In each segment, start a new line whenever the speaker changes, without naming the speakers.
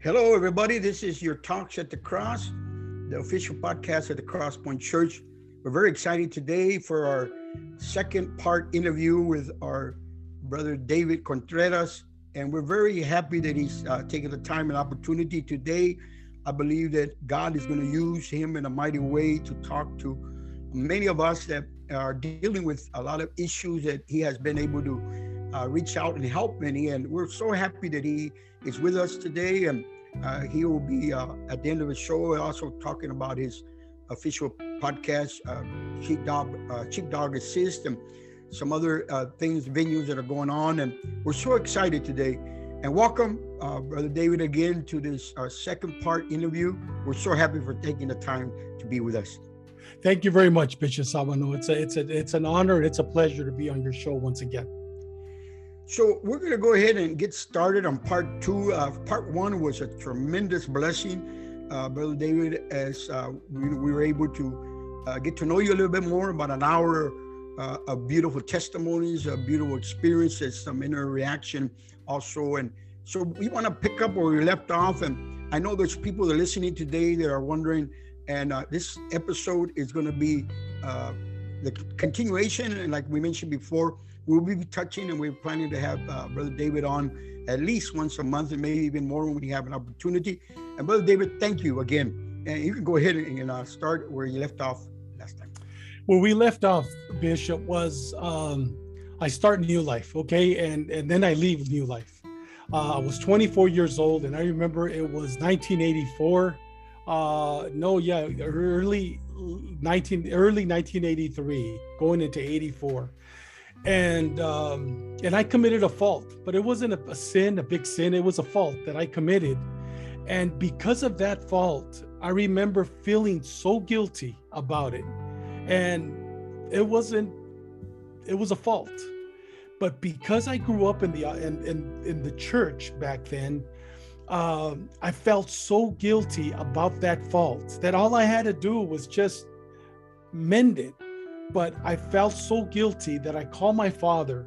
Hello, everybody. This is your Talks at the Cross, the official podcast at the Crosspoint Church. We're very excited today for our second part interview with our brother David Contreras. And we're very happy that he's uh, taking the time and opportunity today. I believe that God is going to use him in a mighty way to talk to many of us that are dealing with a lot of issues that he has been able to uh, reach out and help many. And we're so happy that he is with us today. And uh, he will be uh, at the end of the show also talking about his official podcast, uh, Dog, uh, Dog Assist, and some other uh, things, venues that are going on. And we're so excited today. And welcome, uh, Brother David, again to this second part interview. We're so happy for taking the time to be with us.
Thank you very much, Bishop Sabano. It's a, it's a, it's an honor and it's a pleasure to be on your show once again.
So we're going to go ahead and get started on part two. Uh, part one was a tremendous blessing, uh, Brother David, as uh, we, we, were able to uh, get to know you a little bit more. About an hour uh, of beautiful testimonies, a beautiful experiences, some inner reaction also. And so we want to pick up where we left off. And I know there's people that are listening today that are wondering, and uh, this episode is going to be the continuation. And like we mentioned before, we'll be touching and we're planning to have uh, Brother David on at least once a month and maybe even more when we have an opportunity. And Brother David, thank you again. And you can go ahead and uh, start where you left off last time.
Where we left off, Bishop, was um, I start new life, okay? And, and then I leave new life. Uh, I was 24 years old and I remember it was 1984. Uh, no, yeah, early 19, early 1983, going into 84 and um, and I committed a fault, but it wasn't a, a, sin, a big sin. It was a fault that I committed, and because of that fault, I remember feeling so guilty about it, and it wasn't. It was a fault, but because I grew up in the in in, in the church back then, um, I felt so guilty about that fault that all I had to do was just mend it but I felt so guilty that I called my father.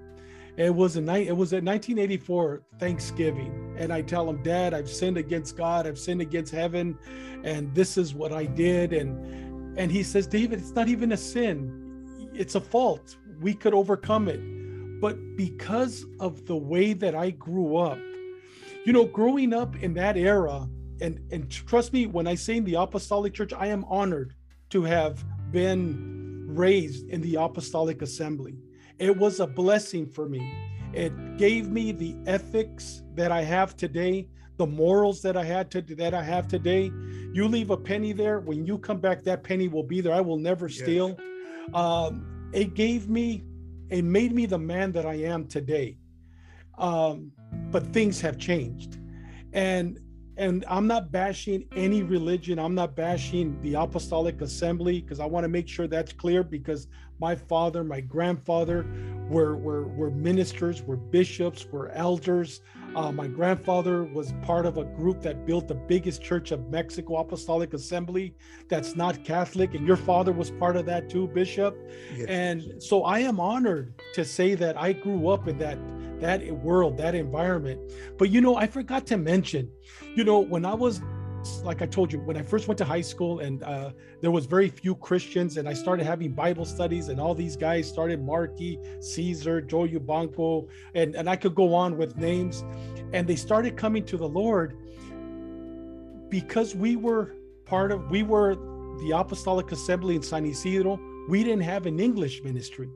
It was a night. It was at 1984 Thanksgiving, and I tell him, Dad, I've sinned against God. I've sinned against heaven, and this is what I did. And and he says, David, it's not even a sin. It's a fault. We could overcome it. But because of the way that I grew up, you know, growing up in that era, and and trust me, when I say in the apostolic church, I am honored to have been raised in the apostolic assembly. It was a blessing for me. It gave me the ethics that I have today, the morals that I had to that I have today. You leave a penny there, when you come back, that penny will be there. I will never steal. Yes. Um, it gave me, it made me the man that I am today. Um, but things have changed, and and I'm not bashing any religion. I'm not bashing the Apostolic Assembly because I want to make sure that's clear because my father, my grandfather were, were, were ministers, were bishops, were elders. Uh, my grandfather was part of a group that built the biggest church of Mexico, Apostolic Assembly, that's not Catholic. And your father was part of that too, Bishop. Yes. And so I am honored to say that I grew up in that that world, that environment. But you know, I forgot to mention, you know, when I was like I told you, when I first went to high school and uh, there was very few Christians, and I started having Bible studies, and all these guys started Marky, Caesar, Joe Ubanco, and, and I could go on with names, and they started coming to the Lord because we were part of, we were the Apostolic Assembly in San Ysidro. We didn't have an English ministry.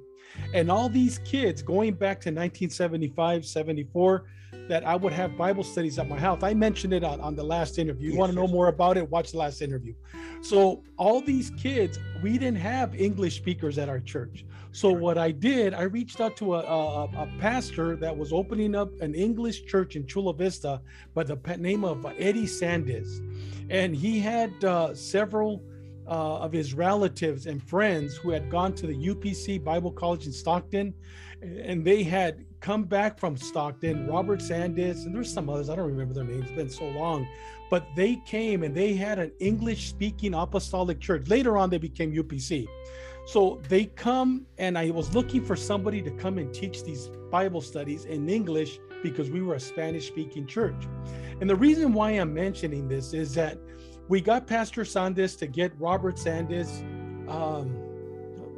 And all these kids going back to 1975, 74, that I would have Bible studies at my house. I mentioned it on, on the last interview. You yes, want to know more about it? Watch the last interview. So, all these kids, we didn't have English speakers at our church. So, what I did, I reached out to a, a, a pastor that was opening up an English church in Chula Vista by the name of Eddie Sanders. And he had uh, several uh, of his relatives and friends who had gone to the UPC Bible College in Stockton, and they had come back from Stockton, Robert Sanders, and there's some others, I don't remember their names, it's been so long, but they came and they had an English speaking apostolic church. Later on, they became UPC. So they come, and I was looking for somebody to come and teach these Bible studies in English because we were a Spanish speaking church. And the reason why I'm mentioning this is that we got Pastor Sanders to get Robert Sanders. Um,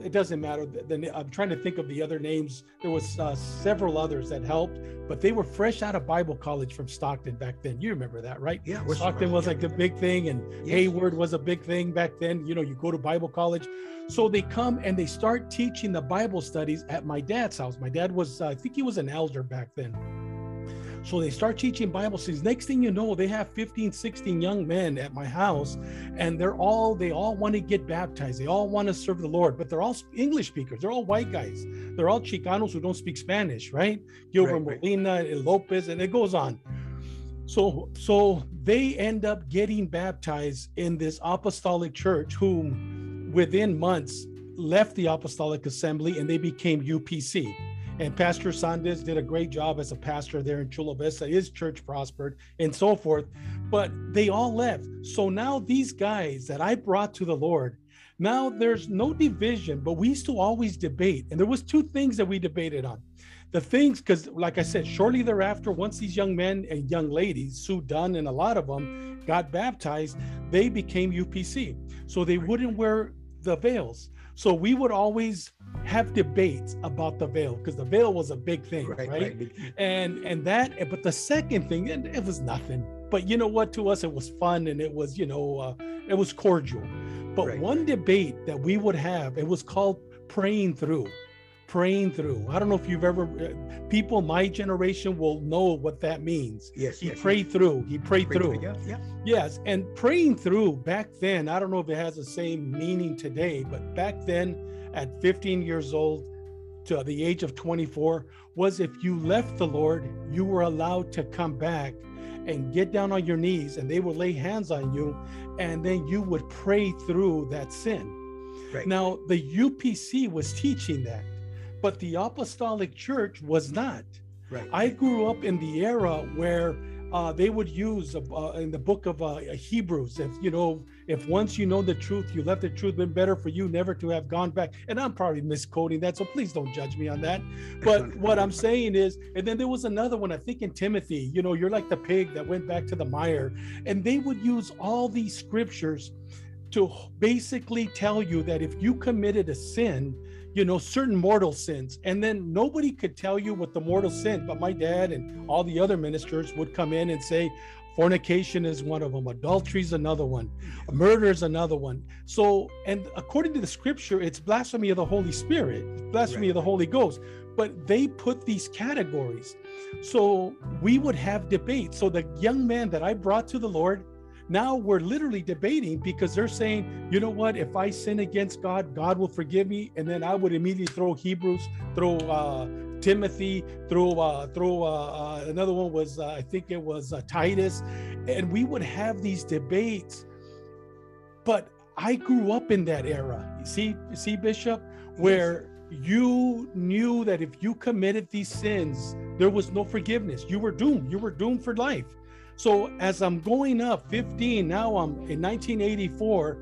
it doesn't matter. The, I'm trying to think of the other names. There was uh, several others that helped, but they were fresh out of Bible college from Stockton back then. You remember that, right?
Yeah.
Stockton was like the big thing, and yes. Hayward was a big thing back then. You know, you go to Bible college. So they come and they start teaching the Bible studies at my dad's house. My dad was, uh, I think he was an elder back then. So they start teaching Bible studies. Next thing you know, they have 15, 16 young men at my house, and they're all, they all want to get baptized. They all want to serve the Lord, but they're all English speakers. They're all white guys. They're all Chicanos who don't speak Spanish, right? Gilbert right, Molina, right. Lopez, and it goes on. So, so they end up getting baptized in this apostolic church, whom within months left the apostolic assembly and they became UPC. And Pastor Sanders did a great job as a pastor there in Chula Vista. His church prospered and so forth. But they all left. So now these guys that I brought to the Lord, now there's no division, but we used to always debate. And there was two things that we debated on. The things, because like I said, shortly thereafter, once these young men and young ladies, Sue Dunn and a lot of them got baptized, they became UPC. So they wouldn't wear the veils. So we would always have debates about the veil because the veil was a big thing, right? right? right. And and that, but the second thing, and it was nothing. But you know what? To us, it was fun and it was, you know, uh, it was cordial. But right. one debate that we would have, it was called praying through praying through. I don't know if you've ever, uh, people my generation will know what that means.
Yes.
He
yes,
prayed
yes.
through. He prayed
Pray
through.
yeah, yeah.
Yes. And praying through back then, I don't know if it has the same meaning today, but back then at 15 years old to the age of 24 was if you left the Lord, you were allowed to come back and get down on your knees and they would lay hands on you and then you would pray through that sin. Right. Now, the UPC was teaching that but the apostolic church was not.
Right.
I grew up in the era where uh, they would use uh, in the book of uh, Hebrews, if you know, if once you know the truth, you left the truth, been better for you never to have gone back. And I'm probably misquoting that, so please don't judge me on that. But what I'm saying is, and then there was another one, I think in Timothy, you know, you're like the pig that went back to the mire, and they would use all these scriptures to basically tell you that if you committed a sin, you know, certain mortal sins. And then nobody could tell you what the mortal sin, but my dad and all the other ministers would come in and say, fornication is one of them, adultery is another one, murder is another one. So, and according to the scripture, it's blasphemy of the Holy Spirit, blasphemy right. of the Holy Ghost. But they put these categories. So we would have debate. So the young man that I brought to the Lord, now we're literally debating because they're saying, you know what, if I sin against God, God will forgive me. And then I would immediately throw Hebrews, throw uh, Timothy, throw uh, throw uh, uh, another one was uh, I think it was uh, Titus, and we would have these debates. But I grew up in that era. You see, you see, Bishop, where you knew that if you committed these sins, there was no forgiveness. You were doomed. You were doomed for life. So as I'm going up 15, now I'm in 1984,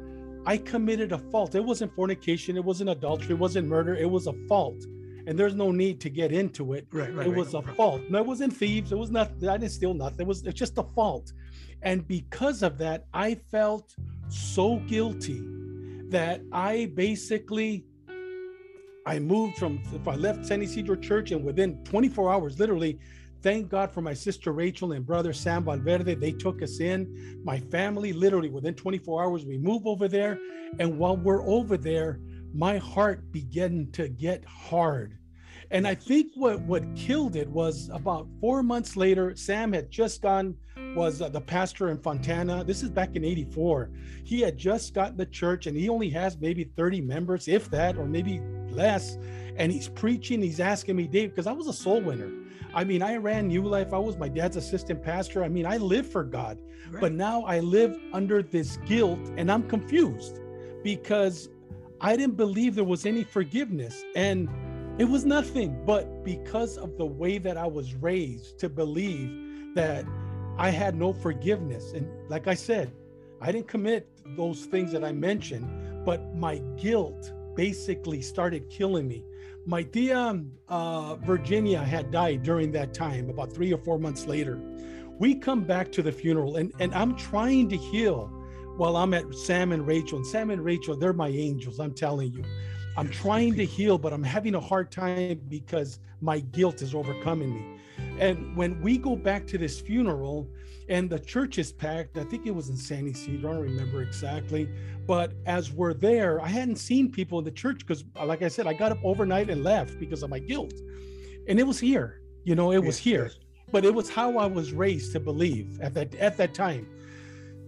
I committed a fault. It wasn't fornication, it wasn't adultery, it wasn't murder, it was a fault. And there's no need to get into it.
Right, right,
it
right,
was a fault. No, it wasn't thieves. It was nothing. I didn't steal nothing. It was it's just a fault. And because of that, I felt so guilty that I basically I moved from if I left San Ysidro Church and within 24 hours, literally, Thank God for my sister Rachel and brother Sam Valverde. They took us in. My family, literally within 24 hours, we move over there. And while we're over there, my heart began to get hard. And I think what what killed it was about four months later. Sam had just gone, was uh, the pastor in Fontana. This is back in '84. He had just gotten the church, and he only has maybe 30 members, if that, or maybe less. And he's preaching. He's asking me, Dave, because I was a soul winner. I mean, I ran New Life. I was my dad's assistant pastor. I mean, I live for God, right. but now I live under this guilt and I'm confused because I didn't believe there was any forgiveness. And it was nothing but because of the way that I was raised to believe that I had no forgiveness. And like I said, I didn't commit those things that I mentioned, but my guilt basically started killing me. My tia uh, Virginia had died during that time, about three or four months later. We come back to the funeral, and, and I'm trying to heal while I'm at Sam and Rachel. And Sam and Rachel, they're my angels, I'm telling you. I'm trying to heal, but I'm having a hard time because my guilt is overcoming me. And when we go back to this funeral and the church is packed, I think it was in San Ysidro, I don't remember exactly. But as we're there, I hadn't seen people in the church because, like I said, I got up overnight and left because of my guilt. And it was here, you know, it was here. But it was how I was raised to believe at that at that time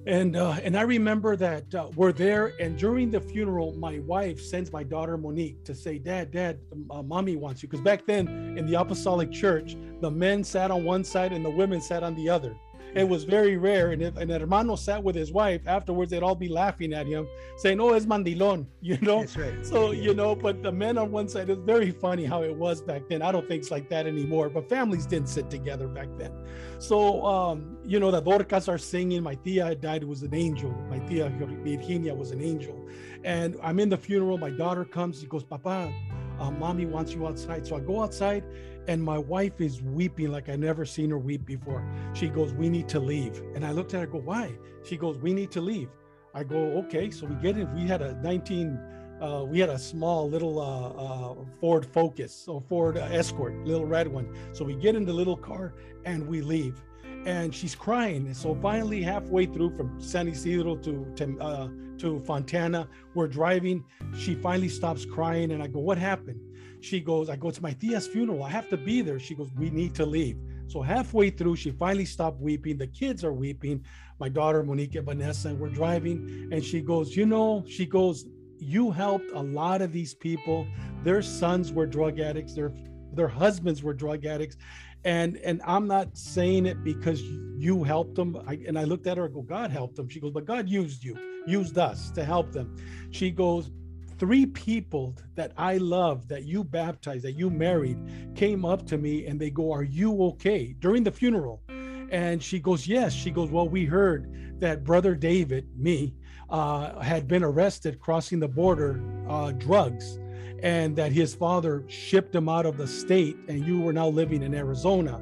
and uh, and I remember that uh, we're there, and during the funeral, my wife sends my daughter Monique to say, "Dad, Dad, uh, mommy wants you." Because back then in the Apostolic Church, the men sat on one side and the women sat on the other it was very rare. And if an hermano sat with his wife afterwards, they'd all be laughing at him, saying, "Oh, it's mandilon," you know.
That's right.
So you know, but the men on one side, it's very funny how it was back then. I don't think it's like that anymore. But families didn't sit together back then. So um, you know, the Dorcas are singing. My tia died was an angel. My tia Virginia was an angel, and I'm in the funeral. My daughter comes. She goes, "Papa." Uh, mommy wants you outside. So I go outside and my wife is weeping like I never seen her weep before. She goes, "We need to leave." And I looked at her, go, "Why?" She goes, "We need to leave." I go, "Okay." So we get in. We had a 19. Uh, we had a small little uh, uh, Ford Focus or Ford Escort, little red one. So we get in the little car and we leave. And she's crying. So finally, halfway through from San Ysidro to to, uh, to Fontana, we're driving. She finally stops crying, and I go, "What happened?" She goes, I go to my tia's funeral. I have to be there. She goes, we need to leave. So halfway through, she finally stopped weeping. The kids are weeping. My daughter, Monique and Vanessa, and we're driving. And she goes, you know, she goes, you helped a lot of these people. Their sons were drug addicts. Their their husbands were drug addicts. And and I'm not saying it because you helped them. I, and I looked at her, I go, God helped them. She goes, but God used you, used us to help them. She goes, three people that I love, that you baptized, that you married, came up to me and they go, Are you okay? during the funeral. And she goes, Yes. She goes, Well, we heard that Brother David, me, uh, had been arrested crossing the border, uh, drugs, and that his father shipped him out of the state, and you were now living in Arizona.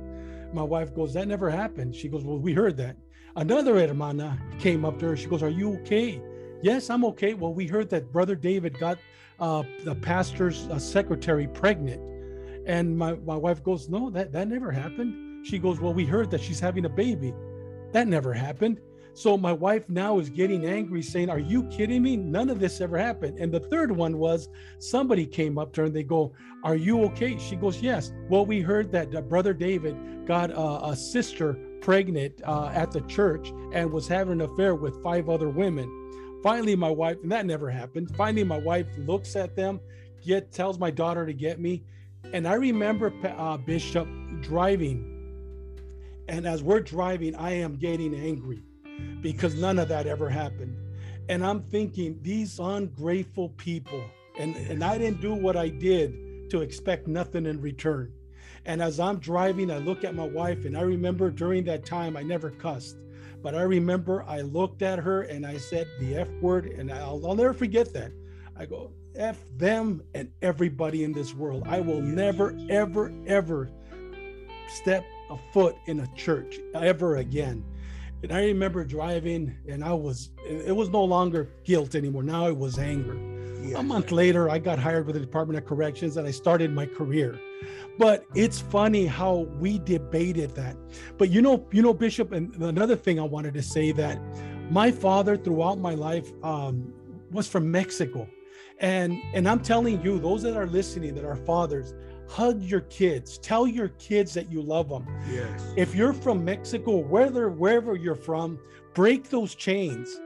My wife goes, That never happened. She goes, Well, we heard that. Another hermana came up to her. She goes, Are you okay? Yes, I'm okay. Well, we heard that Brother David got uh, the pastor's uh, secretary pregnant. And my, my wife goes, No, that, that never happened. She goes, Well, we heard that she's having a baby. That never happened. So my wife now is getting angry, saying, Are you kidding me? None of this ever happened. And the third one was somebody came up to her and they go, Are you okay? She goes, Yes. Well, we heard that uh, Brother David got a sister pregnant uh, at the church and was having an affair with five other women. Finally, my wife, and that never happened. Finally, my wife looks at them, get tells my daughter to get me. And I remember uh, Bishop driving. And as we're driving, I am getting angry because none of that ever happened. And I'm thinking, these ungrateful people, and, and I didn't do what I did to expect nothing in return. And as I'm driving, I look at my wife, and I remember during that time, I never cussed. But I remember I looked at her and I said the F word, and I'll, I'll never forget that. I go, F them and everybody in this world. I will never, ever, ever step a foot in a church ever again. And I remember driving, and I was, it was no longer guilt anymore. Now it was anger. Yes. A month later, I got hired with the Department of Corrections and I started my career. But it's funny how we debated that. But you know, you know, Bishop, and another thing I wanted to say that my father throughout my life um, was from Mexico. And and I'm telling you, those that are listening that are fathers, hug your kids. Tell your kids that you love them.
Yes.
If you're from Mexico, whether wherever you're from, break those chains.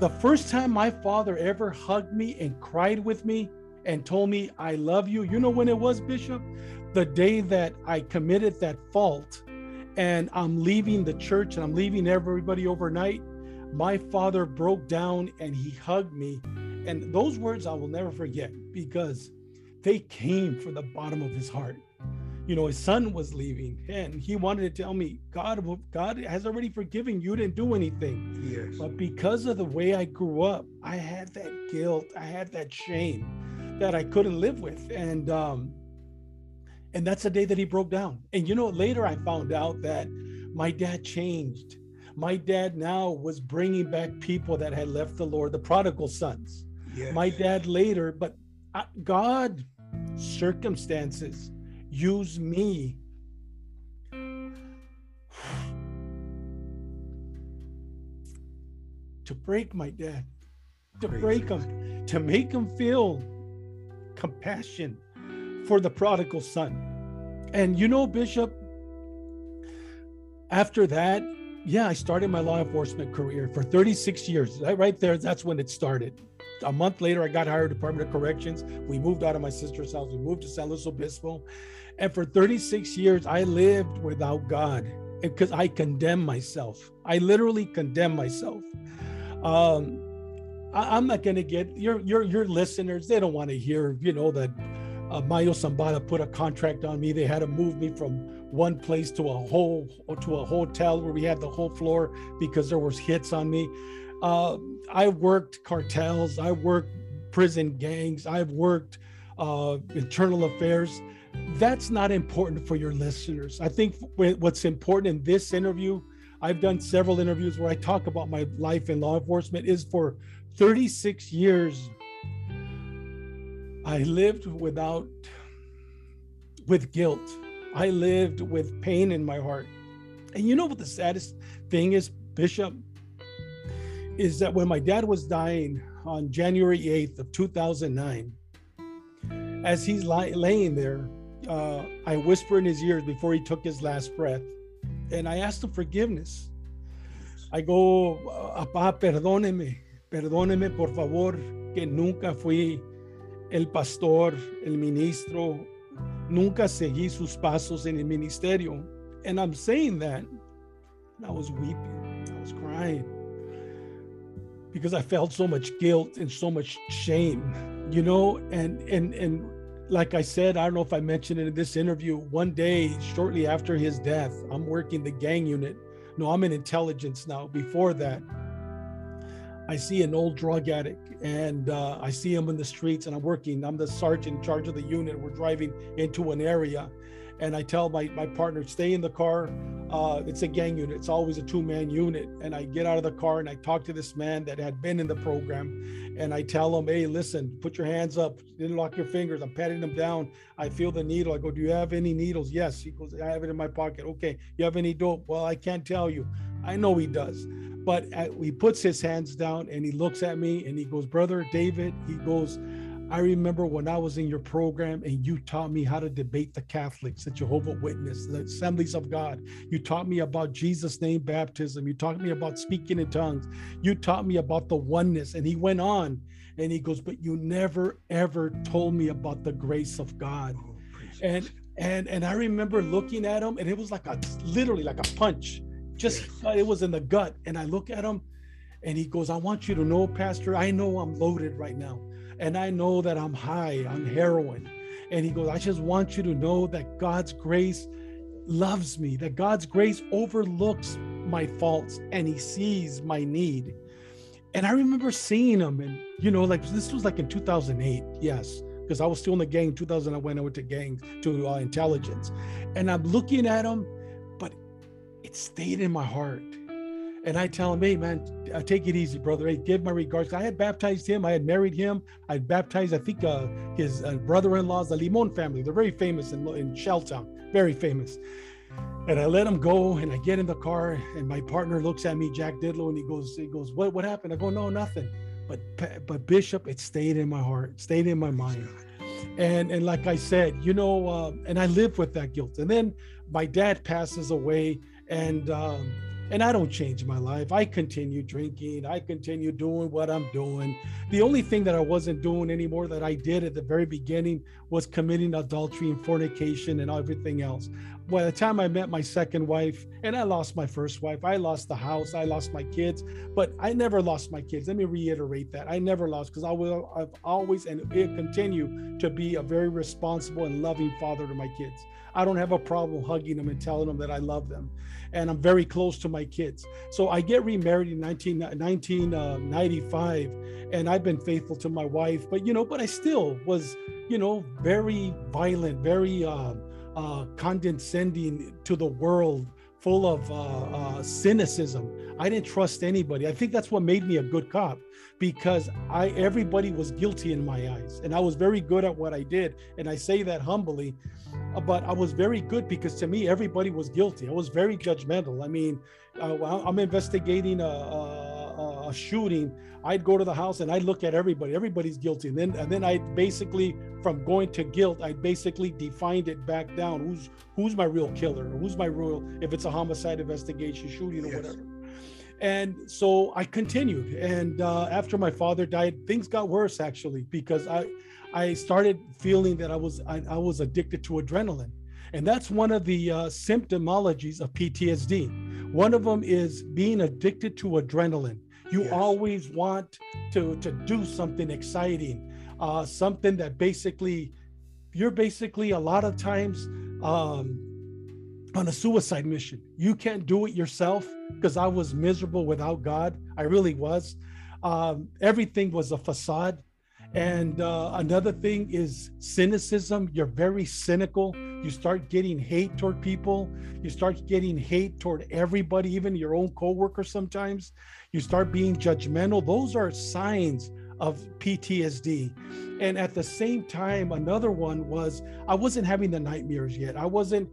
The first time my father ever hugged me and cried with me and told me I love you, you know when it was, Bishop? the day that I committed that fault and I'm leaving the church and I'm leaving everybody overnight, my father broke down and he hugged me. And those words I will never forget because they came from the bottom of his heart. You know, his son was leaving and he wanted to tell me, God, God has already forgiven you, didn't do anything.
Yes.
But because of the way I grew up, I had that guilt, I had that shame that I couldn't live with. And um, and that's the day that he broke down. And you know, later I found out that my dad changed. My dad now was bringing back people that had left the Lord, the prodigal sons. Yes. My dad later, but uh, God, circumstances, used me to break my dad, to break him, to make him feel compassion for the prodigal son. And you know, Bishop, after that, yeah, I started my law enforcement career for 36 years. Right there, that's when it started. A month later, I got hired Department of Corrections. We moved out of my sister's house. We moved to San Luis Obispo. And for 36 years, I lived without God because I condemn myself. I literally condemn myself. Um, I, am not going to get your your your listeners. They don't want to hear, you know, that uh, Mayo Zambada put a contract on me. They had to move me from one place to a whole to a hotel where we had the whole floor because there was hits on me. Uh, I worked cartels. I worked prison gangs. I've worked uh, internal affairs. That's not important for your listeners. I think what's important in this interview, I've done several interviews where I talk about my life in law enforcement, is for 36 years I lived without, with guilt. I lived with pain in my heart. And you know what the saddest thing is, Bishop? Is that when my dad was dying on January 8th of 2009, as he's li- laying there, uh, I whisper in his ears before he took his last breath, and I asked him forgiveness. I go, Papá, perdóneme, perdóneme por favor, que nunca fui el pastor, el ministro, nunca seguí sus pasos en el ministerio. And I'm saying that, and I was weeping, I was crying because I felt so much guilt and so much shame, you know, and and and like I said, I don't know if I mentioned it in this interview. One day, shortly after his death, I'm working the gang unit. No, I'm in intelligence now. Before that, I see an old drug addict and uh, I see him in the streets and I'm working. I'm the sergeant in charge of the unit. We're driving into an area and I tell my, my partner, stay in the car. Uh, it's a gang unit. It's always a two man unit. And I get out of the car and I talk to this man that had been in the program. And I tell him, hey, listen, put your hands up. Didn't lock your fingers. I'm patting him down. I feel the needle. I go, do you have any needles? Yes. He goes, I have it in my pocket. Okay. You have any dope? Well, I can't tell you. I know he does. But he puts his hands down and he looks at me and he goes, Brother David, he goes, I remember when I was in your program and you taught me how to debate the Catholics, the Jehovah Witness, the Assemblies of God. You taught me about Jesus' name baptism. You taught me about speaking in tongues. You taught me about the oneness. And he went on and he goes, But you never ever told me about the grace of God. Oh, and and and I remember looking at him and it was like a literally like a punch just uh, it was in the gut. And I look at him and he goes, I want you to know, Pastor, I know I'm loaded right now. And I know that I'm high on heroin. And he goes, I just want you to know that God's grace loves me, that God's grace overlooks my faults and he sees my need. And I remember seeing him, and you know, like this was like in 2008, yes, because I was still in the gang. 2000, I went over to gangs to uh, intelligence, and I'm looking at him, but it stayed in my heart. And I tell him, hey, man, take it easy, brother. Hey, give my regards. I had baptized him. I had married him. I baptized, I think, uh, his uh, brother in laws, the Limon family. They're very famous in, in Shelltown, very famous. And I let him go and I get in the car and my partner looks at me, Jack Didlow, and he goes, he goes, what, what happened? I go, no, nothing. But, but Bishop, it stayed in my heart, stayed in my mind. And, and like I said, you know, uh, and I live with that guilt. And then my dad passes away and um, and I don't change my life. I continue drinking. I continue doing what I'm doing. The only thing that I wasn't doing anymore that I did at the very beginning was committing adultery and fornication and everything else. by the time I met my second wife, and I lost my first wife, I lost the house, I lost my kids, but I never lost my kids. Let me reiterate that I never lost because I will. I've always and it continue to be a very responsible and loving father to my kids. I don't have a problem hugging them and telling them that I love them, and I'm very close to my kids. So I get remarried in 19, 1995, and I've been faithful to my wife. But you know, but I still was, you know, very violent, very. Uh, uh, condescending to the world, full of uh, uh, cynicism. I didn't trust anybody. I think that's what made me a good cop because I everybody was guilty in my eyes, and I was very good at what I did. And I say that humbly, uh, but I was very good because to me everybody was guilty. I was very judgmental. I mean, uh, I'm investigating a, a, a shooting I'd go to the house and I'd look at everybody. Everybody's guilty. And then and then I basically from going to guilt, I basically defined it back down. Who's who's my real killer? Who's my real if it's a homicide investigation, shooting or yes. whatever. And so I continued. And uh, after my father died, things got worse actually because I I started feeling that I was I, I was addicted to adrenaline. And that's one of the uh, symptomologies of PTSD. One of them is being addicted to adrenaline. You yes. always want to to do something exciting, uh, something that basically you're basically a lot of times um, on a suicide mission. You can't do it yourself because I was miserable without God. I really was. Um, everything was a facade. And uh, another thing is cynicism. You're very cynical. You start getting hate toward people. You start getting hate toward everybody, even your own coworkers sometimes. You start being judgmental. Those are signs of PTSD. And at the same time, another one was I wasn't having the nightmares yet. I wasn't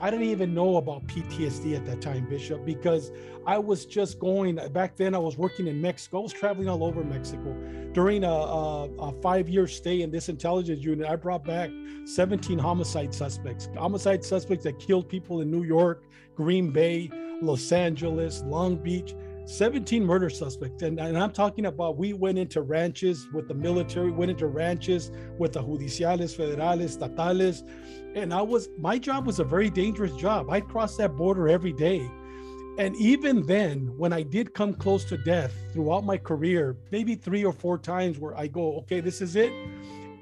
I didn't even know about PTSD at that time, Bishop, because I was just going back then. I was working in Mexico. I was traveling all over Mexico. During a, a, a five year stay in this intelligence unit, I brought back 17 homicide suspects, homicide suspects that killed people in New York, Green Bay, Los Angeles, Long Beach. 17 murder suspects. And, and, I'm talking about we went into ranches with the military, went into ranches with the judiciales, federales, estatales. And I was, my job was a very dangerous job. I'd cross that border every day. And even then, when I did come close to death throughout my career, maybe three or four times where I go, okay, this is it.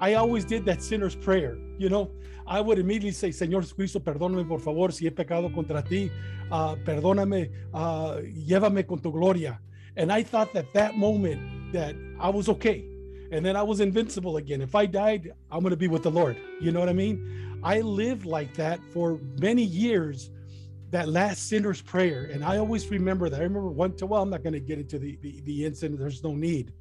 I always did that sinner's prayer. You know, I would immediately say, Señor Jesucristo, perdóname por favor si he pecado contra ti. Uh, perdóname, uh, llévame con tu gloria. And I thought that that moment that I was okay. And then I was invincible again. If I died, I'm going to be with the Lord. You know what I mean? I lived like that for many years, that last sinner's prayer. And I always remember that. I remember one time, well, I'm not going to get into the, the, the incident. There's no need.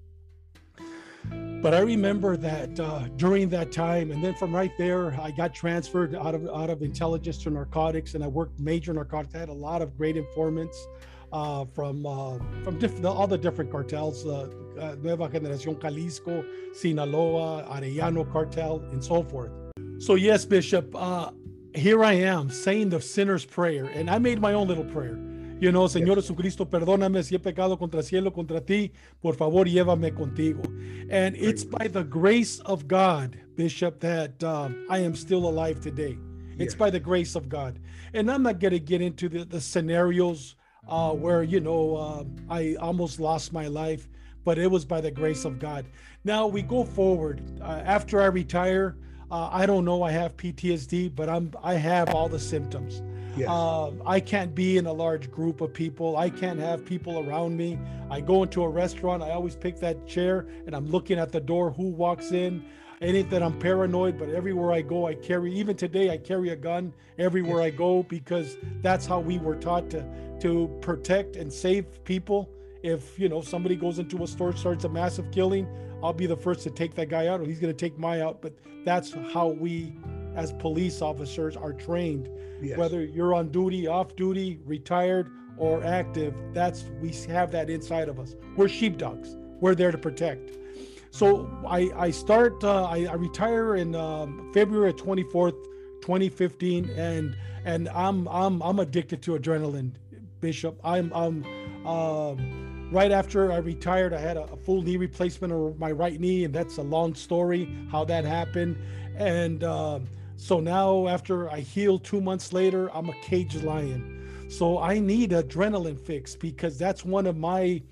But I remember that uh, during that time, and then from right there, I got transferred out of out of intelligence to narcotics, and I worked major narcotics. I had a lot of great informants uh, from uh, from diff- all the different cartels, uh, uh, Nueva Generación Jalisco, Sinaloa, Arellano cartel, and so forth. So yes, Bishop, uh, here I am saying the sinner's prayer, and I made my own little prayer. You know, Señor Jesucristo, perdóname si he pecado contra cielo, contra ti. Por favor, llévame contigo. And it's by the grace of God, Bishop, that um, I am still alive today. It's by the grace of God. And I'm not going to get into the, the scenarios uh, where, you know, uh, I almost lost my life, but it was by the grace of God. Now we go forward. Uh, after I retire, uh, I don't know I have PTSD, but I'm I have all the symptoms. Yes. Uh, I can't be in a large group of people. I can't have people around me. I go into a restaurant. I always pick that chair and I'm looking at the door who walks in. It ain't that I'm paranoid, but everywhere I go, I carry. Even today, I carry a gun everywhere I go because that's how we were taught to to protect and save people. If you know somebody goes into a store, starts a massive killing, I'll be the first to take that guy out, or he's going to take my out. But that's how we as police officers are trained. Yes. Whether you're on duty, off duty, retired, or active, that's we have that inside of us. We're sheepdogs. We're there to protect. So I I start uh, I, I retire in um, February 24th, 2015, and and I'm I'm I'm addicted to adrenaline, Bishop. I'm I'm um, right after I retired, I had a, a full knee replacement of my right knee, and that's a long story how that happened. And um, So now, after I heal two months later, I'm a caged lion. So I need adrenaline fix because that's one of my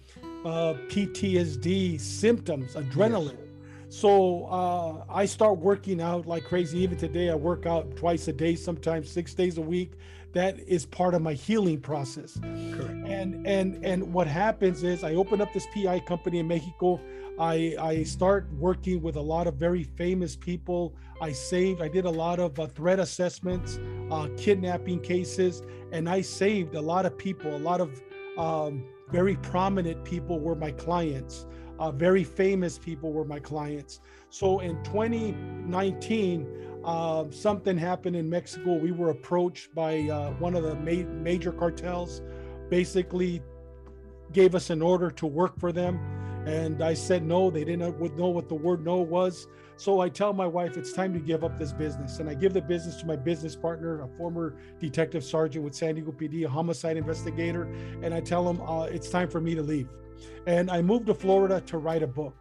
uh, PTSD symptoms adrenaline. Yes. So uh, I start working out like crazy. Even today, I work out twice a day, sometimes six days a week. That is part of my healing process. Correct. And and and what happens is I open up this PI company in Mexico. I I start working with a lot of very famous people. I saved. I did a lot of uh, threat assessments, uh, kidnapping cases, and I saved a lot of people. A lot of um, very prominent people were my clients. Uh, very famous people were my clients. So in 2019, uh, something happened in Mexico. We were approached by uh, one of the ma- major cartels, basically gave us an order to work for them. And I said no. They didn't know what the word no was. So I tell my wife it's time to give up this business. And I give the business to my business partner, a former detective sergeant with San Diego PD, a homicide investigator. And I tell him uh, it's time for me to leave. And I moved to Florida to write a book.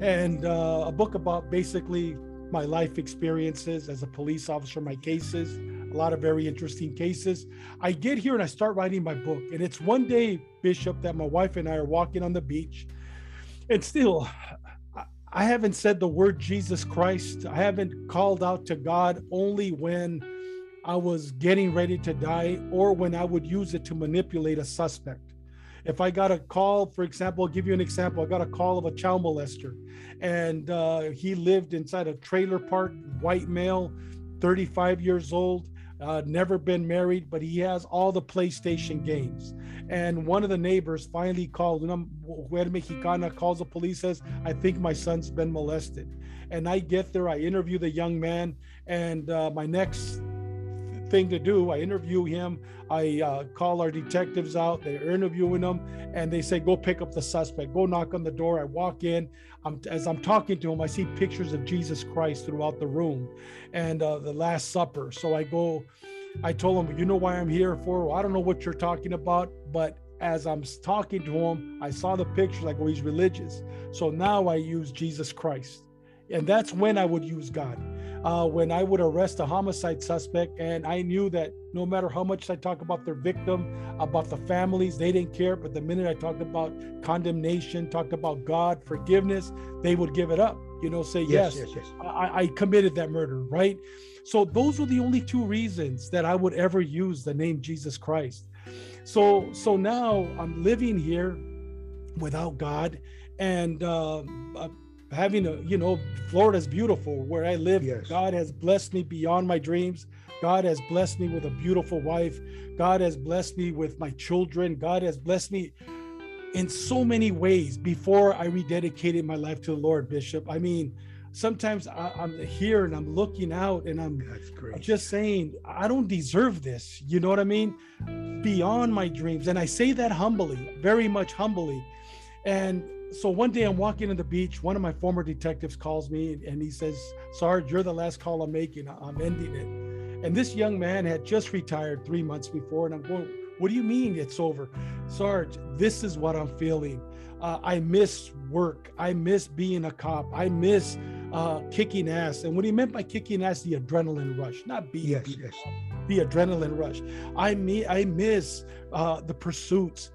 And uh, a book about basically my life experiences as a police officer, my cases, a lot of very interesting cases. I get here and I start writing my book. And it's one day, Bishop, that my wife and I are walking on the beach. And still, I haven't said the word Jesus Christ. I haven't called out to God only when I was getting ready to die or when I would use it to manipulate a suspect. If I got a call, for example, I'll give you an example. I got a call of a child molester, and uh, he lived inside a trailer park, white male, 35 years old uh, never been married, but he has all the PlayStation games. And one of the neighbors finally called, mujer mexicana calls the police, says, I think my son's been molested. And I get there, I interview the young man, and uh, my next thing to do. I interview him. I uh, call our detectives out. They're interviewing them, and they say, "Go pick up the suspect. Go knock on the door." I walk in. I'm, as I'm talking to him, I see pictures of Jesus Christ throughout the room, and uh, the Last Supper. So I go. I told him, "You know why I'm here for? Well, I don't know what you're talking about, but." As I'm talking to him, I saw the pictures. Like, oh, he's religious. So now I use Jesus Christ, and that's when I would use God uh, when I would arrest a homicide suspect. And I knew that no matter how much I talk about their victim, about the families, they didn't care. But the minute I talked about condemnation, talked about God, forgiveness, they would give it up. You know, say, yes, yes, yes, yes. I, I committed that murder, right? So those were the only two reasons that I would ever use the name Jesus Christ. So so now I'm living here without God, and uh, having a you know florida's beautiful where i live yes. god has blessed me beyond my dreams. God has blessed me with a beautiful wife. God has blessed me with my children. God has blessed me in so many ways before i rededicated my life to the lord bishop. I mean sometimes I, am here and i'm looking out and i'm just saying i don't deserve this. You know what i mean? Beyond my dreams. And i say that humbly very much humbly. And so one day I'm walking on the beach. One of my former detectives calls me and he says, Sarge, you're the last call I'm making. I'm ending it. And this young man had just retired three months before. And I'm going, What do you mean it's over? Sarge, this is what I'm feeling. Uh, I miss work. I miss being a cop. I miss uh, kicking ass. And what he meant by kicking ass, the adrenaline rush, not being yes, yes. the adrenaline rush. I mean, I miss uh, the pursuits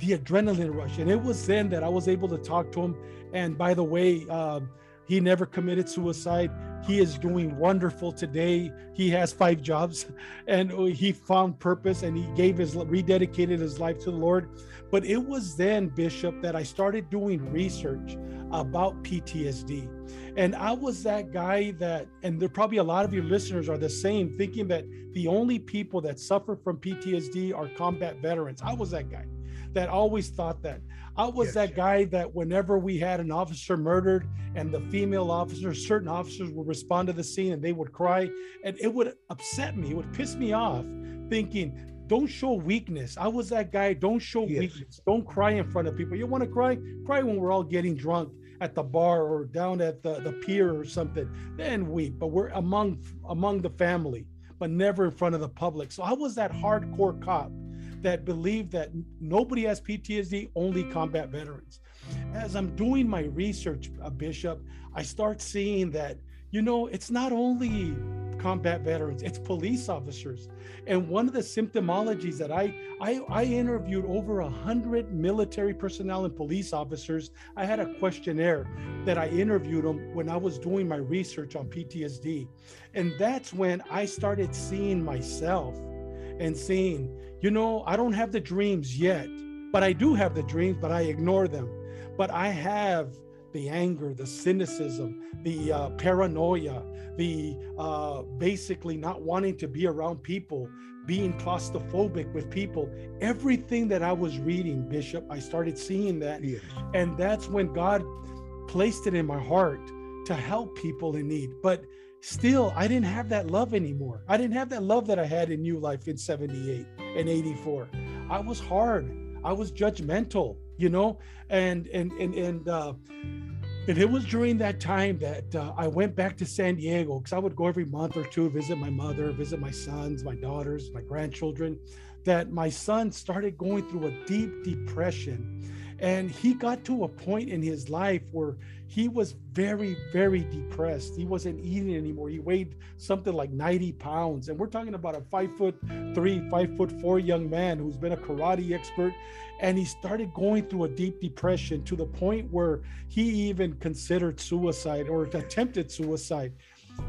the adrenaline rush. And it was then that I was able to talk to him. And by the way, um, he never committed suicide. He is doing wonderful today. He has five jobs and he found purpose and he gave his rededicated his life to the Lord. But it was then, Bishop, that I started doing research about PTSD. And I was that guy that, and there probably a lot of your listeners are the same, thinking that the only people that suffer from PTSD are combat veterans. I was that guy that always thought that. I was yes, that guy that whenever we had an officer murdered and the female officers, certain officers would respond to the scene and they would cry, and it would upset me, it would piss me off, thinking, don't show weakness. I was that guy. Don't show yes. weakness. Don't cry in front of people. You want to cry? Cry when we're all getting drunk at the bar or down at the, the pier or something. Then weep. But we're among among the family, but never in front of the public. So I was that hardcore cop that believe that nobody has PTSD, only combat veterans. As I'm doing my research, uh, Bishop, I start seeing that, you know, it's not only combat veterans, it's police officers. And one of the symptomologies that I I, I interviewed over a hundred military personnel and police officers. I had a questionnaire that I interviewed them when I was doing my research on PTSD. And that's when I started seeing myself and seeing, you know, I don't have the dreams yet, but I do have the dreams, but I ignore them. But I have the anger, the cynicism, the uh, paranoia, the uh, basically not wanting to be around people, being claustrophobic with people. Everything that I was reading, Bishop, I started seeing that. Yes. And that's when God placed it in my heart to help people in need. But still, I didn't have that love anymore. I didn't have that love that I had in New Life in 78 and 84. I was hard. I was judgmental, you know, and and and and uh, and it was during that time that uh, I went back to San Diego because I would go every month or two visit my mother, visit my sons, my daughters, my grandchildren. That my son started going through a deep depression. And he got to a point in his life where he was very, very depressed. He wasn't eating anymore. He weighed something like 90 pounds. And we're talking about a five foot three, five foot four young man who's been a karate expert. And he started going through a deep depression to the point where he even considered suicide or attempted suicide.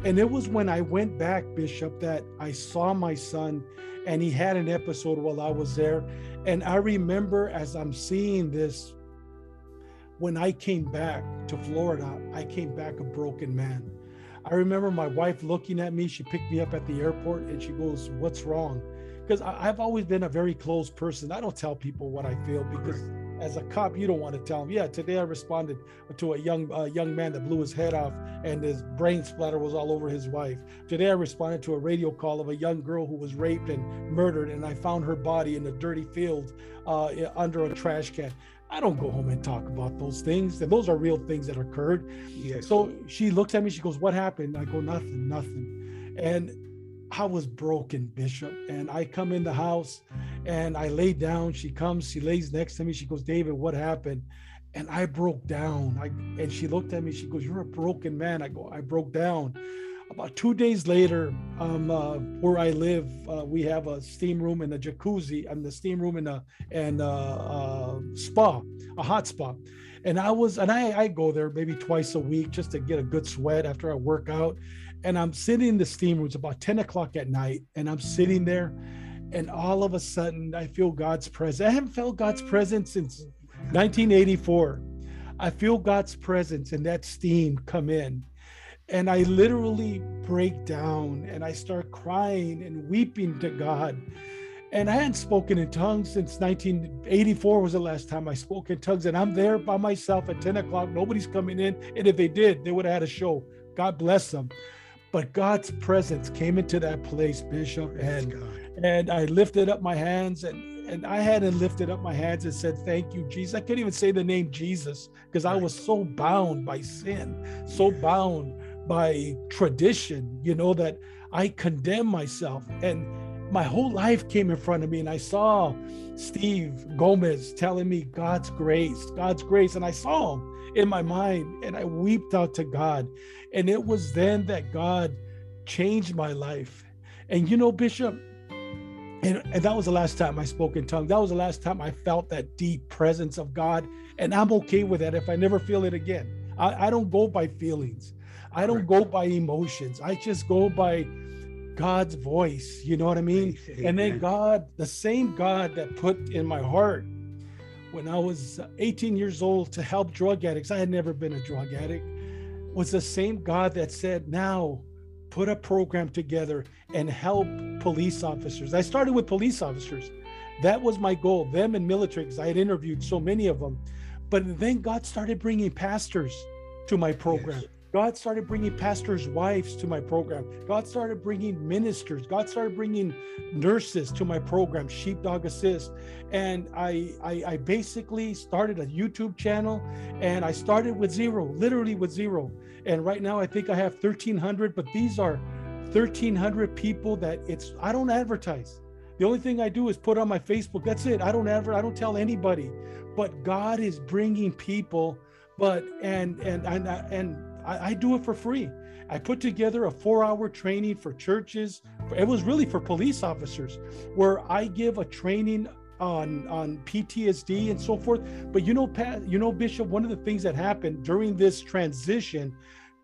And it was when I went back, Bishop, that I saw my son and he had an episode while I was there. And I remember as I'm seeing this when I came back to Florida, I came back a broken man. I remember my wife looking at me. She picked me up at the airport and she goes, What's wrong? Because I've always been a very closed person. I don't tell people what I feel because as a cop, you don't want to tell them. Yeah, today I responded to a young uh, young man that blew his head off and his brain splatter was all over his wife. Today I responded to a radio call of a young girl who was raped and murdered, and I found her body in a dirty field uh, under a trash can. I don't go home and talk about those things. And those are real things that occurred. Yes. So she looks at me, she goes, What happened? I go, Nothing, nothing. And I was broken, Bishop. And I come in the house and I lay down. She comes, she lays next to me. She goes, David, what happened? And I broke down. I, and she looked at me, she goes, You're a broken man. I go, I broke down. About two days later, um, uh, where I live, uh, we have a steam room and a jacuzzi, and the steam room and a and a, a spa, a hot spa. And I was, and I, I go there maybe twice a week just to get a good sweat after I work out. And I'm sitting in the steam room. It's about 10 o'clock at night, and I'm sitting there, and all of a sudden I feel God's presence. I haven't felt God's presence since 1984. I feel God's presence and that steam come in and I literally break down and I start crying and weeping to God. And I hadn't spoken in tongues since 1984 was the last time I spoke in tongues. And I'm there by myself at 10 o'clock. Nobody's coming in. And if they did, they would have had a show. God bless them. But God's presence came into that place, Bishop. And, and I lifted up my hands and and I hadn't lifted up my hands and said, Thank you, Jesus. I couldn't even say the name Jesus because I was so bound by sin, so bound by tradition, you know, that I condemn myself. And my whole life came in front of me, and I saw Steve Gomez telling me God's grace, God's grace. And I saw him in my mind, and I wept out to God. And it was then that God changed my life. And you know, Bishop, and, and, that was the last time I spoke in tongues. That was the last time I felt that deep presence of God. And I'm okay with that if I never feel it again. I, I don't go by feelings. I don't go by emotions. I just go by God's voice. You know what I mean? Amen. And then God, the same God that put in my heart when I was 18 years old to help drug addicts, I had never been a drug addict, was the same God that said, now put a program together and help police officers. I started with police officers. That was my goal, them and military, because I had interviewed so many of them. But then God started bringing pastors to my program. Yes. God started bringing pastors' wives to my program. God started bringing ministers. God started bringing nurses to my program, Sheepdog Assist. And I, I, I basically started a YouTube channel and I started with zero, literally with zero. And right now I think I have 1,300, but these are 1,300 people that it's, I don't advertise. The only thing I do is put on my Facebook. That's it. I don't ever, I don't tell anybody. But God is bringing people. But and and and and I, I do it for free. I put together a four hour training for churches. It was really for police officers, where I give a training on on PTSD and so forth. But you know, Pat, you know, Bishop, one of the things that happened during this transition,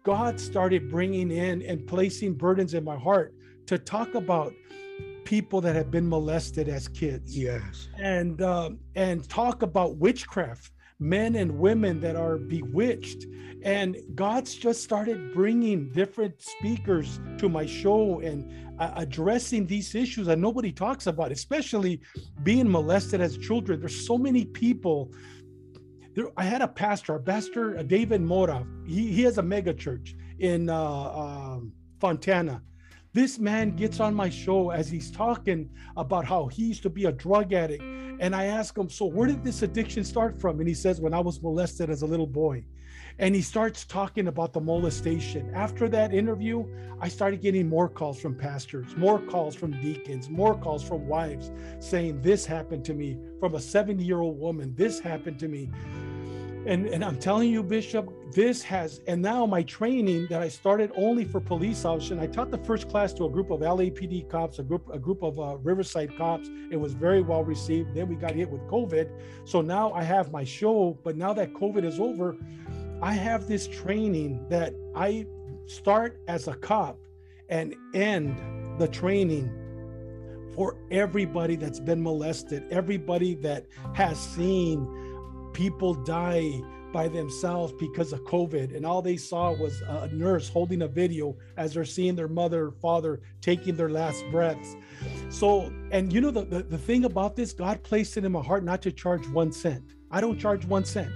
God started bringing in and placing burdens in my heart to talk about people that have been molested as kids.
Yes.
And uh, and talk about witchcraft, men and women that are bewitched. And God's just started bringing different speakers to my show and uh, addressing these issues that nobody talks about, especially being molested as children. There's so many people. There, I had a pastor, a pastor, uh, David Mora. He, he has a mega church in uh, um, Fontana. This man gets on my show as he's talking about how he used to be a drug addict. And I ask him, So, where did this addiction start from? And he says, When I was molested as a little boy and he starts talking about the molestation. After that interview, I started getting more calls from pastors, more calls from deacons, more calls from wives saying, This happened to me, from a 70 year old woman, this happened to me. And, and I'm telling you, Bishop, this has, and now my training that I started only for police officers, I taught the first class to a group of LAPD cops, a group, a group of uh, Riverside cops. It was very well received. Then we got hit with COVID. So now I have my show, but now that COVID is over, I have this training that I start as a cop and end the training for everybody that's been molested, everybody that has seen people die by themselves because of COVID. And all they saw was a nurse holding a video as they're seeing their mother, father taking their last breaths. So, and you know, the, the, the thing about this, God placed it in my heart not to charge one cent. I don't charge one cent.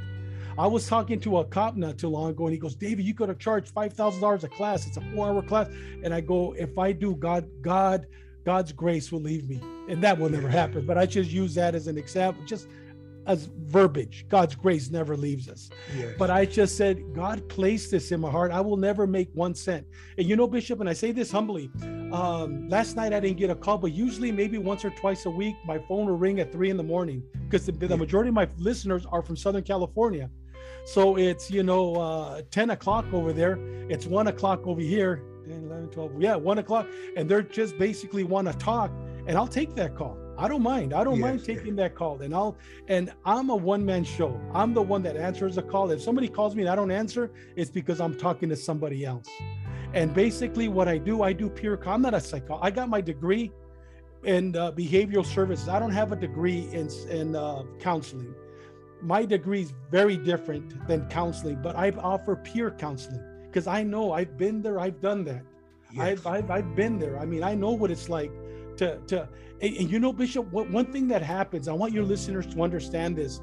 I was talking to a cop not too long ago, and he goes, "David, you could have charged five thousand dollars a class. It's a four-hour class." And I go, "If I do, God, God, God's grace will leave me, and that will never happen." But I just use that as an example, just as verbiage. God's grace never leaves us. Yes. But I just said, God placed this in my heart. I will never make one cent. And you know, Bishop, and I say this humbly. Um, last night I didn't get a call, but usually maybe once or twice a week, my phone will ring at three in the morning because the, the majority of my listeners are from Southern California. So it's, you know, uh, 10 o'clock over there. It's one o'clock over here. 10, 11, 12. Yeah, one o'clock. And they're just basically want to talk. And I'll take that call. I don't mind. I don't yes, mind taking that call. And I'll, and I'm a one man show. I'm the one that answers a call. If somebody calls me and I don't answer, it's because I'm talking to somebody else. And basically, what I do, I do pure. I'm not a psycho. I got my degree in uh, behavioral services. I don't have a degree in in uh, counseling my degree is very different than counseling, but I offer peer counseling because I know I've been there, I've done that. Yes. I've, I've, I've been there. I mean, I know what it's like to, to and, and you know, Bishop, what, one thing that happens, I want your listeners to understand this.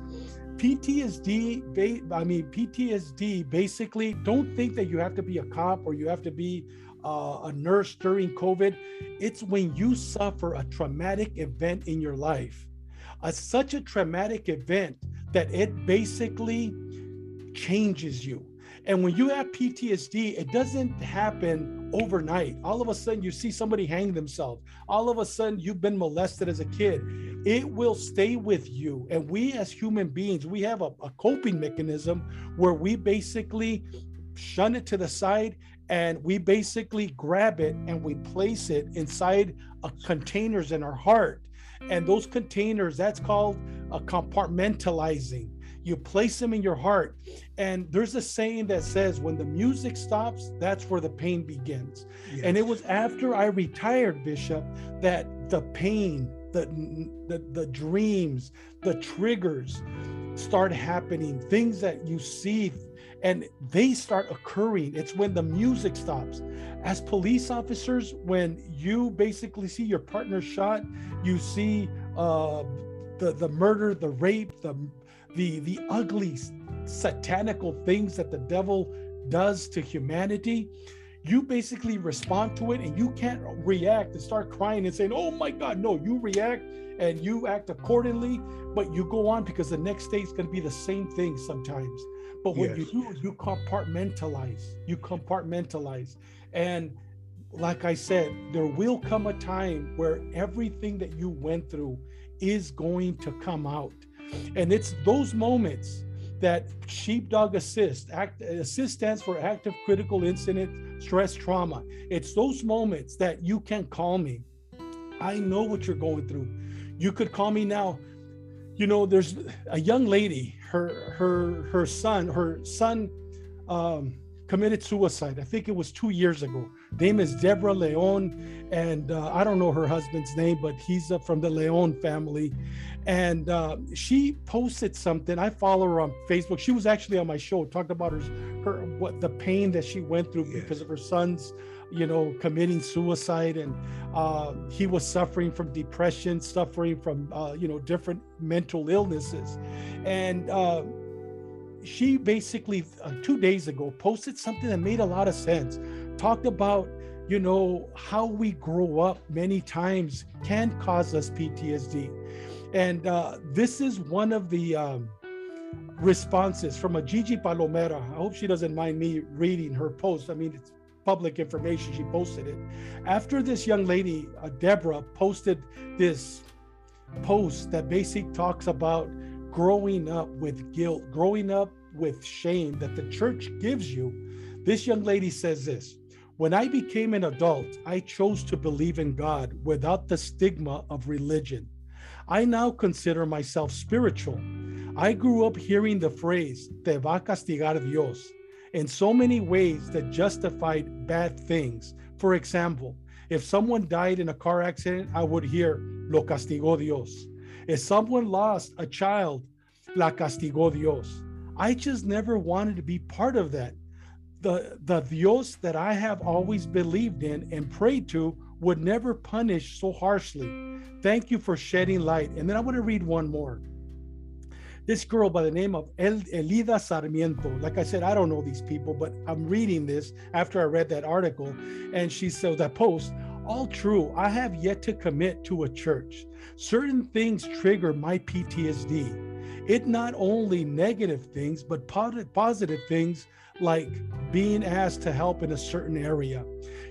PTSD, I mean, PTSD basically, don't think that you have to be a cop or you have to be uh, a nurse during COVID. It's when you suffer a traumatic event in your life, a, such a traumatic event that it basically changes you. And when you have PTSD, it doesn't happen overnight. All of a sudden, you see somebody hang themselves. All of a sudden, you've been molested as a kid. It will stay with you. And we, as human beings, we have a, a coping mechanism where we basically shun it to the side and we basically grab it and we place it inside uh, containers in our heart and those containers, that's called a compartmentalizing. You place them in your heart. And there's a saying that says, when the music stops, that's where the pain begins. Yes. And it was after I retired, Bishop, that the pain, the, the, the dreams, the triggers start happening, things that you see and they start occurring. It's when the music stops. As police officers, when you basically see your partner shot, you see uh, the the murder, the rape, the the the ugly satanical things that the devil does to humanity you basically respond to it and you can't react and start crying and saying oh my god no you react and you act accordingly but you go on because the next day is going to be the same thing sometimes but what yes. you do, you compartmentalize. You compartmentalize. And like I said, there will come a time where everything that you went through is going to come out. And it's those moments that sheepdog assist act assist stands for active critical incident stress trauma. It's those moments that you can call me. I know what you're going through. You could call me now. You know there's a young lady her her her son her son um committed suicide. I think it was two years ago. Name is Deborah Leon, and uh, I don't know her husband's name, but he's uh, from the Leon family. And uh, she posted something. I follow her on Facebook. She was actually on my show, talked about her, her what the pain that she went through because of her son's, you know, committing suicide, and uh, he was suffering from depression, suffering from uh, you know different mental illnesses, and uh, she basically uh, two days ago posted something that made a lot of sense. Talked about you know how we grow up many times can cause us ptsd and uh, this is one of the um, responses from a gigi palomera. I hope she doesn't mind me reading her post. I mean it's public information. She posted it. After this young lady uh, deborah posted this post that basically talks about growing up with guilt, growing up with shame that the church gives you, this young lady says this When I became an adult, I chose to believe in God without the stigma of religion. I now consider myself spiritual. I grew up hearing the phrase, Te va a castigar Dios, in so many ways that justified bad things. For example, if someone died in a car accident, I would hear, Lo castigó Dios. If someone lost a child, la castigó Dios. I just never wanted to be part of that. The, the Dios that I have always believed in and prayed to would never punish so harshly. Thank you for shedding light. And then I want to read one more. This girl by the name of El, Elida Sarmiento, like I said, I don't know these people, but I'm reading this after I read that article. And she says, that post, all true. I have yet to commit to a church. Certain things trigger my PTSD. It not only negative things, but positive things like being asked to help in a certain area.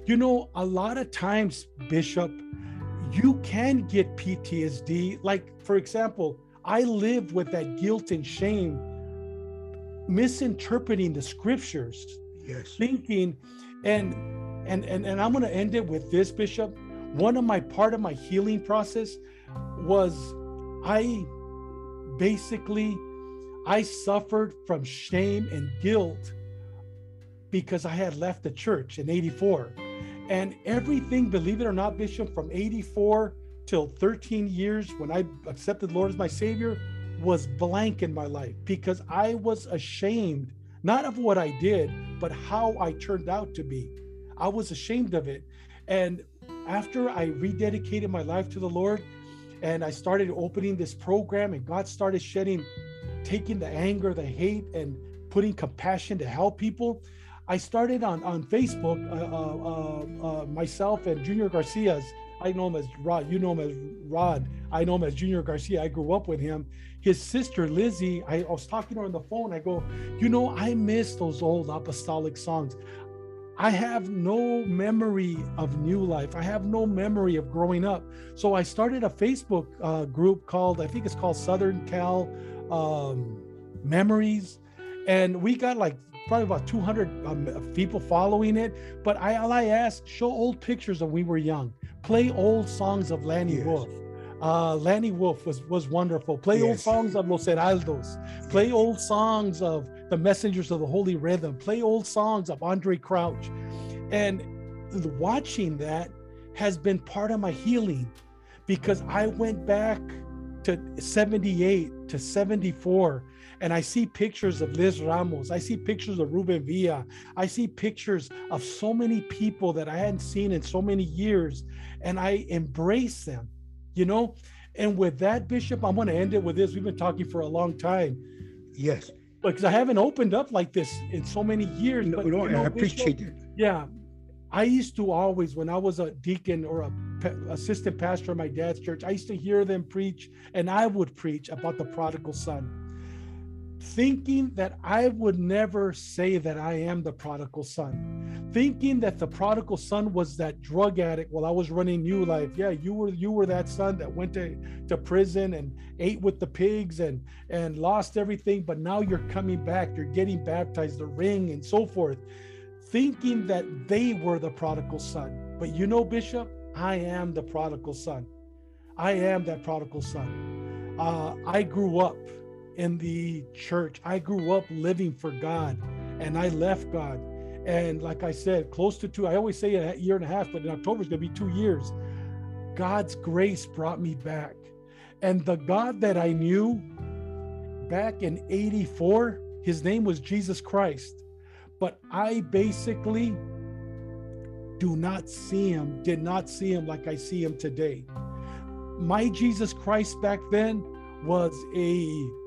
You know, a lot of times, Bishop, you can get PTSD. Like, for example, I lived with that guilt and shame, misinterpreting the scriptures,
yes.
thinking, and and and and I'm going to end it with this, Bishop. One of my part of my healing process was I basically I suffered from shame and guilt because I had left the church in 84. And everything, believe it or not, Bishop, from 84 till 13 years when I accepted the Lord as my Savior was blank in my life because I was ashamed, not of what I did, but how I turned out to be. I was ashamed of it. And after I rededicated my life to the Lord and I started opening this program, and God started shedding, taking the anger, the hate, and putting compassion to help people. I started on on Facebook, uh, uh, uh, uh myself and Junior Garcia's. I know him as Rod. You know him as Rod. I know him as Junior Garcia. I grew up with him. His sister Lizzie. I, I was talking to her on the phone. I go, you know, I miss those old apostolic songs. I have no memory of new life. I have no memory of growing up. So I started a Facebook uh, group called, I think it's called Southern Cal um, Memories. And we got like probably about 200 um, people following it. But I, all I asked, show old pictures of when we were young, play old songs of Lanny yes. Wolfe. Uh, Lanny Wolfe was was wonderful. Play yes. old songs of Los Heraldos. Play old songs of the Messengers of the Holy Rhythm. Play old songs of Andraé Crouch, and watching that has been part of my healing because I went back to 78 to 74 and I see pictures of Liz Ramos. I see pictures of Ruben Villa. I see pictures of so many people that I hadn't seen in so many years, and I embrace them you know? And with that, Bishop, I'm going to end it with this. We've been talking for a long time.
Yes.
Because I haven't opened up like this in so many years.
No, but, no, you know, I appreciate
it. Yeah. I used to always, when I was a deacon or a assistant pastor at my dad's church, I used to hear them preach, and I would preach about the prodigal son. Thinking that I would never say that I am the prodigal son, thinking that the prodigal son was that drug addict while I was running New Life. Yeah, you were you were that son that went to, to prison and ate with the pigs and and lost everything, but now you're coming back, you're getting baptized, the ring and so forth, thinking that they were the prodigal son. But you know, Bishop, I am the prodigal son. I am that prodigal son. Uh, I grew up in the church. I grew up living for God and I left God. And like I said, close to two, I always say a year and a half, but in October it's going to be two years. God's grace brought me back. And the God that I knew back in 84, his name was Jesus Christ. But I basically do not see him, did not see him like I see him today. My Jesus Christ back then was a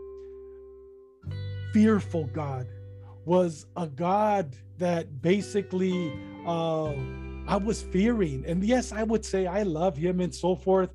fearful God, was a God that basically uh, I was fearing. And yes, I would say I love him and so forth,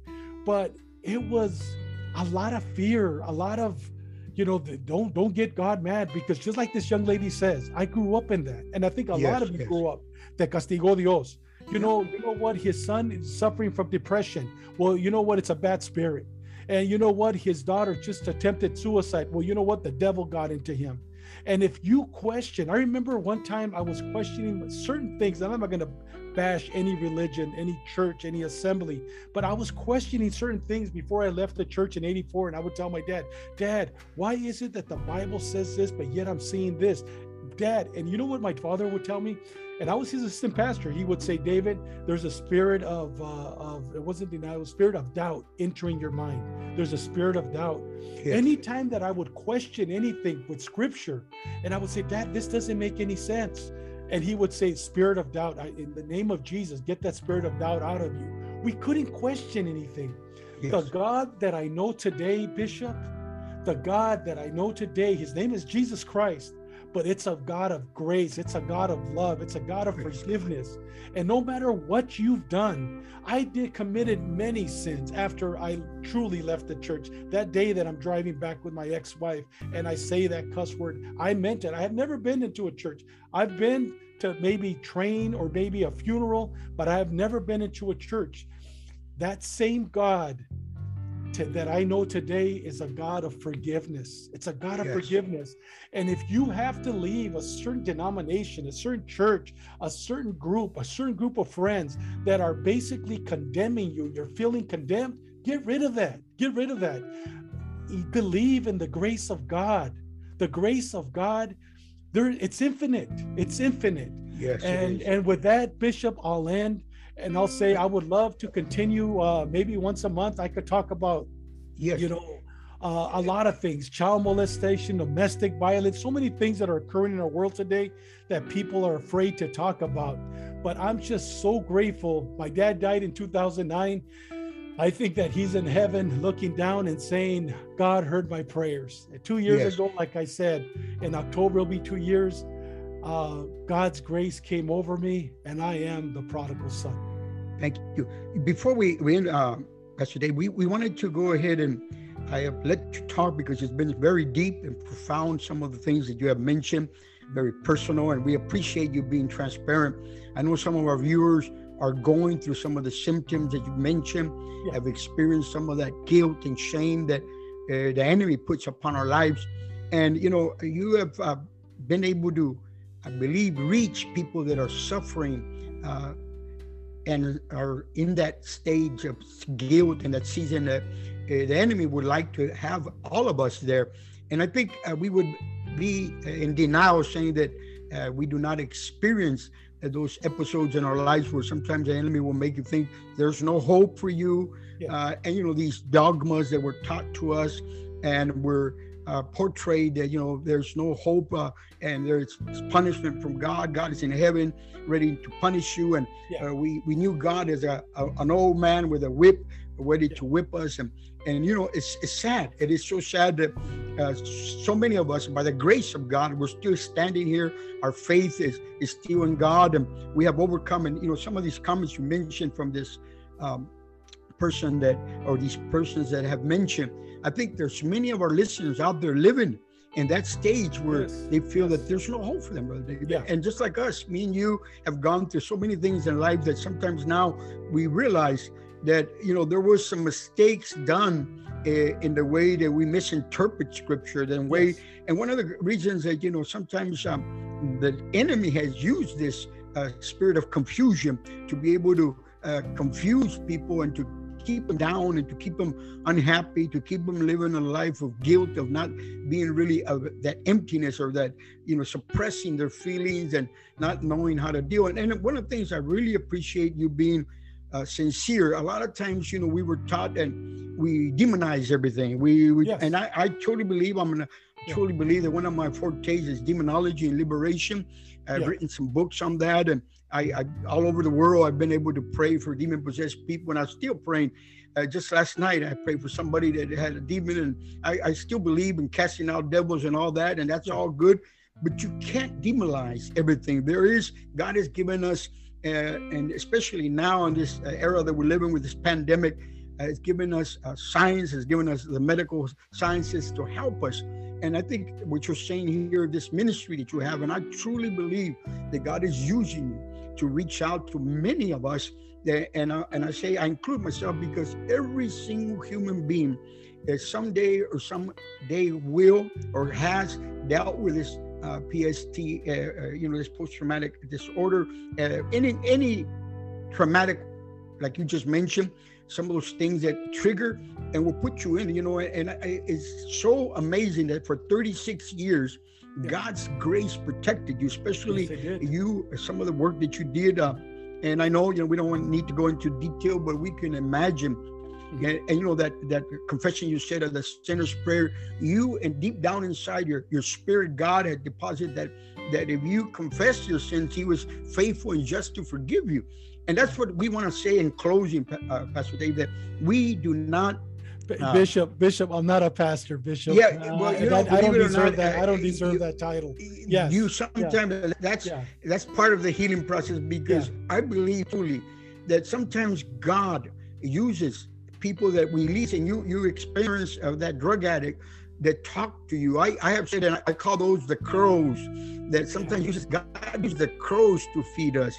but it was a lot of fear, a lot of you know don't don't get god mad because just like this young lady says i grew up in that. And i think a yes, lot of you yes. grew up te castigó dios. You know you know what? His son is suffering from depression. Well you know what? It's a bad spirit and you know what? His daughter just attempted suicide. Well, you know what? The devil got into him. And if you question, I remember one time I was questioning certain things, and I'm not going to bash any religion, any church, any assembly, but I was questioning certain things before I left the church in 84. And I would tell my dad, Dad, why is it that the Bible says this, but yet I'm seeing this? Dad, and you know what my father would tell me? And I was his assistant pastor. He would say, David, there's a spirit of, uh, of it wasn't denial, a spirit of doubt entering your mind. There's a spirit of doubt. Yes. Anytime that I would question anything with scripture, and I would say, Dad, this doesn't make any sense. And he would say, Spirit of doubt, I, in the name of Jesus, get that spirit of doubt out of you. We couldn't question anything. Yes. The God that I know today, Bishop, the God that I know today, his name is Jesus Christ but it's a God of grace. It's a God of love. It's a God of forgiveness. And no matter what you've done, I did committed many sins after I truly left the church. That day that I'm driving back with my ex-wife and I say that cuss word, I meant it. I have never been into a church. I've been to maybe train or maybe a funeral, but I have never been into a church. That same God to, that I know today is a God of forgiveness. It's a God of yes. forgiveness. And if you have to leave a certain denomination, a certain church, a certain group, a certain group of friends that are basically condemning you, you're feeling condemned, get rid of that. Get rid of that. Believe in the grace of God. The grace of God, there it's infinite. It's infinite.
Yes.
And and with that, Bishop, I'll end and I'll say I would love to continue. Uh, maybe once a month, I could talk about, yes. you know, uh, a lot of things: child molestation, domestic violence, so many things that are occurring in our world today that people are afraid to talk about. But I'm just so grateful. My dad died in 2009. I think that he's in heaven looking down and saying, God heard my prayers. Two years yes. ago, like I said, in October, it'll be two years. Uh, God's grace came over me, and I am the prodigal son.
Thank you. Before we, we end, uh, Pastor Dave, we, we wanted to go ahead and I have let you talk because it's been very deep and profound, some of the things that you have mentioned, very personal, and we appreciate you being transparent. I know some of our viewers are going through some of the symptoms that you mentioned, yeah. have experienced some of that guilt and shame that uh, the enemy puts upon our lives. And, you know, you have uh, been able to, I believe, reach people that are suffering uh, and are in that stage of guilt and that season that uh, the enemy would like to have all of us there. And I think uh, we would be uh, in denial saying that uh, we do not experience uh, those episodes in our lives where sometimes the enemy will make you think there's no hope for you. Yeah. Uh, and, you know, these dogmas that were taught to us and we're uh, portrayed that you know there's no hope uh, and there's punishment from God. God is in heaven, ready to punish you. And yeah. uh, we we knew God as a, a, an old man with a whip, ready yeah. to whip us. And and you know it's it's sad. It is so sad that uh, so many of us, by the grace of God, we're still standing here. Our faith is is still in God, and we have overcome. And you know some of these comments you mentioned from this. Um, person that or these persons that have mentioned i think there's many of our listeners out there living in that stage where
Yes,
they feel
yes.
that there's no hope for them, brother.
Yeah.
And just like us, me and you have gone through so many things in life that sometimes now we realize that you know there was some mistakes done uh, in the way that we misinterpret scripture, the way
Yes.
and one of the reasons that you know sometimes um, the enemy has used this uh, spirit of confusion to be able to uh, confuse people and to keep them down and to keep them unhappy, to keep them living a life of guilt, of not being really of that emptiness or that you know suppressing their feelings and not knowing how to deal. And, and one of the things I really appreciate you being uh, sincere. A lot of times, you know, we were taught and we demonize everything. We, we
Yes.
and I, I totally believe I'm gonna
Yeah.
truly believe that one of my fortes is demonology and liberation. I've
Yeah.
written some books on that, and I, I all over the world I've been able to pray for demon possessed people, and I'm still praying. Uh, just last night I prayed for somebody that had a demon, and I, I still believe in casting out devils and all that, and that's all good. But you can't demonize everything. There is God has given us, uh, and especially now in this uh, era that we're living with this pandemic, uh, has given us uh, science, has given us the medical sciences to help us. And I think what you're saying here, this ministry that you have, and I truly believe that God is using you to reach out to many of us. That, and, I, and I say I include myself because every single human being that someday or someday will or has dealt with this uh, PST, uh, uh, you know, this post-traumatic disorder, uh, any any traumatic, like you just mentioned, some of those things that trigger and will put you in, you know, and I, it's so amazing that for 36 years,
Yeah.
God's grace protected you, especially
Yes,
you, some of the work that you did. Uh, and I know, you know, we don't need to go into detail, but we can imagine.
Mm-hmm.
And, and you know that that confession you said of the sinner's prayer, you and deep down inside your your spirit, God had deposited that that if you confess your sins, He was faithful and just to forgive you. And that's what we want to say in closing, uh, Pastor Dave. That we do not Uh,
Bishop, Bishop, I'm not a pastor, Bishop.
Yeah,
Uh,
well, you know,
I, I don't deserve
not,
that. I don't
uh,
deserve
you-
that title. Yes,
you sometimes that's
Yeah.
that's part of the healing process because I believe truly that sometimes God uses people that we least and you you experience of that drug addict that talk to you. I, I have said and I call those the crows that sometimes uses God uses the crows to feed us.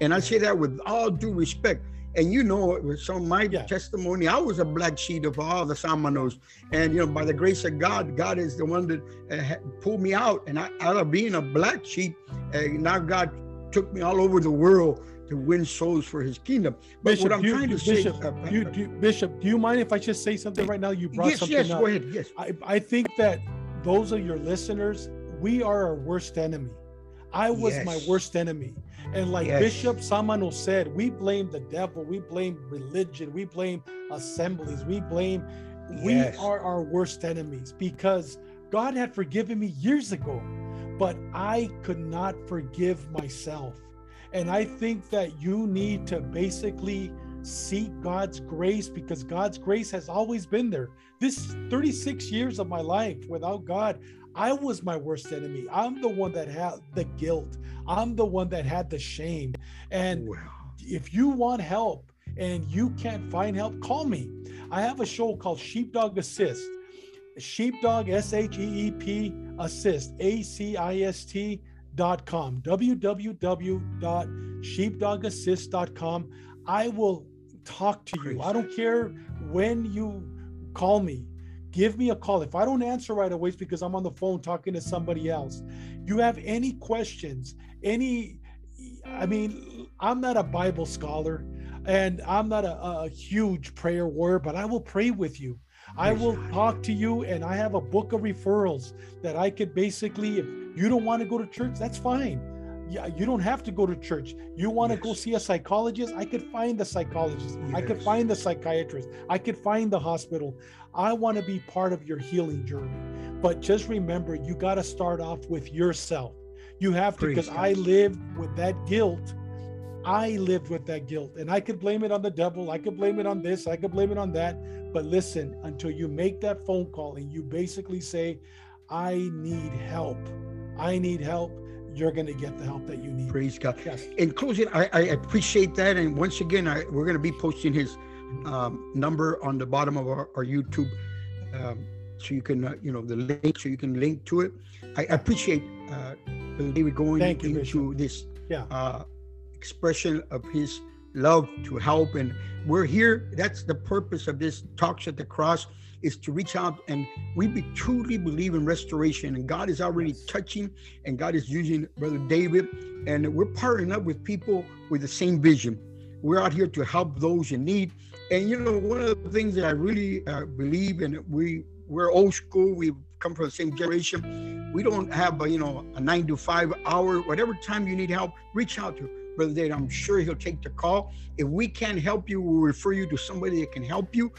And I say that with all due respect. And you know, with some of my
Yeah.
testimony, I was a black sheep of all the Samanos. And you know, by the grace of God, God is the one that uh, pulled me out. And I, out of being a black sheep, uh, now God took me all over the world to win souls for His kingdom. But
Bishop,
what I'm
you-
trying to
you-
say,
Bishop,
uh,
you, do, Bishop, do you mind if I just say something right now? You brought
yes,
something
yes,
up.
go ahead, yes.
I, I think that those are your listeners. We are our worst enemy. I was my worst enemy. And like
Yes.
Bishop Samano said, we blame the devil, we blame religion, we blame assemblies, we blame, we are our worst enemies because God had forgiven me years ago, but I could not forgive myself. And I think that you need to basically seek God's grace because God's grace has always been there. This 36 years of my life without God, I was my worst enemy. I'm the one that had the guilt. I'm the one that had the shame. And
Wow.
if you want help and you can't find help, call me. I have a show called Sheepdog Assist. Sheepdog, S H E E P, assist, A C I S T dot com, www.sheepdogassist.com. I will talk to you. I don't care when you call me. Give me a call. If I don't answer right away, it's because I'm on the phone talking to somebody else. You have any questions, any, I mean, I'm not a Bible scholar and I'm not a, a huge prayer warrior, but I will pray with you. I will talk to you, and I have a book of referrals that I could basically, if you don't want to go to church, that's fine. Yeah, you don't have to go to church. You want to go see a psychologist? I could find the psychologist. I could find the psychiatrist. I could find the hospital. I want to be part of your healing journey. But just remember, you got to start off with yourself. You have to, because I lived with that guilt. I lived with that guilt, and I could blame it on the devil. I could blame it on this. I could blame it on that. But listen, until you make that phone call and you basically say, I need help, I need help, you're going to get the help that you need.
Praise God.
Yes.
In closing, I, I appreciate that. And once again, I, we're going to be posting his um, number on the bottom of our, our YouTube um, so you can, uh, you know, the link so you can link to it. I, appreciate uh, David going
Thank
into this
Yeah.
uh, expression of his love to help, and we're here. That's the purpose of this talks at the cross is to reach out and we be, truly believe in restoration and god is already
Yes.
touching and god is using brother david and we're partnering up with people with the same vision we're out here to help those in need. And you know one of the things that i really uh, believe in we we're old school. We come from the same generation. We don't have a, you know a nine to five hour whatever time you need help reach out to brother david i'm sure he'll take the call. If we can't help you we'll refer you to somebody that can help you.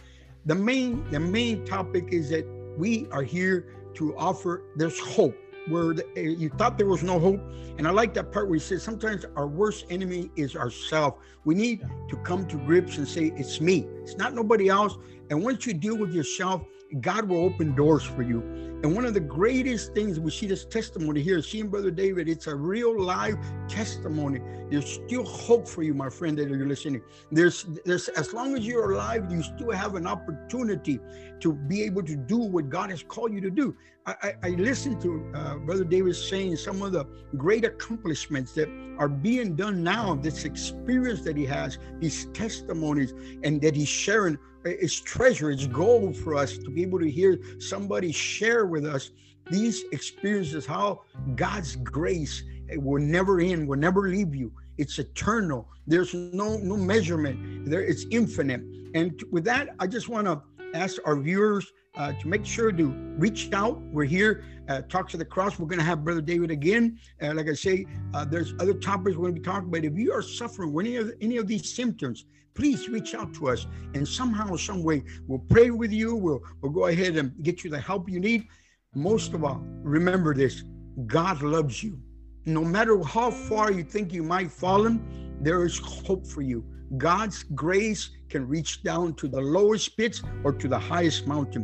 The main the main topic is that we are here to offer there's hope where eh, you thought there was no hope. And i like that part where he says sometimes our worst enemy is ourselves we need to come to grips and say it's me. It's not nobody else and once you deal with yourself god will open doors for you. And one of the greatest things we see this testimony here seeing brother david it's a real live testimony. There's still hope for you my friend that you're listening. There's there's as long as you're alive you still have an opportunity to be able to do what god has called you to do. I i, I listened to uh, brother david saying some of the great accomplishments that are being done now this experience that he has these testimonies and that he's sharing is treasure it's gold for us to be able to hear somebody share with us these experiences how god's grace will never end will never leave you. It's eternal. There's no no measurement. There it's infinite. And with that i just want to ask our viewers uh, to make sure to reach out. We're here uh, talks of the cross. We're going to have brother david again. Uh, like i say uh, there's other topics we're going to be talking about if you are suffering with any of any of these symptoms please reach out to us and somehow some way we'll pray with you. We'll we'll go ahead and get you the help you need. Most of all remember this god loves you. No matter how far you think you might fallen there is hope for you. God's grace can reach down to the lowest pits or to the highest mountain.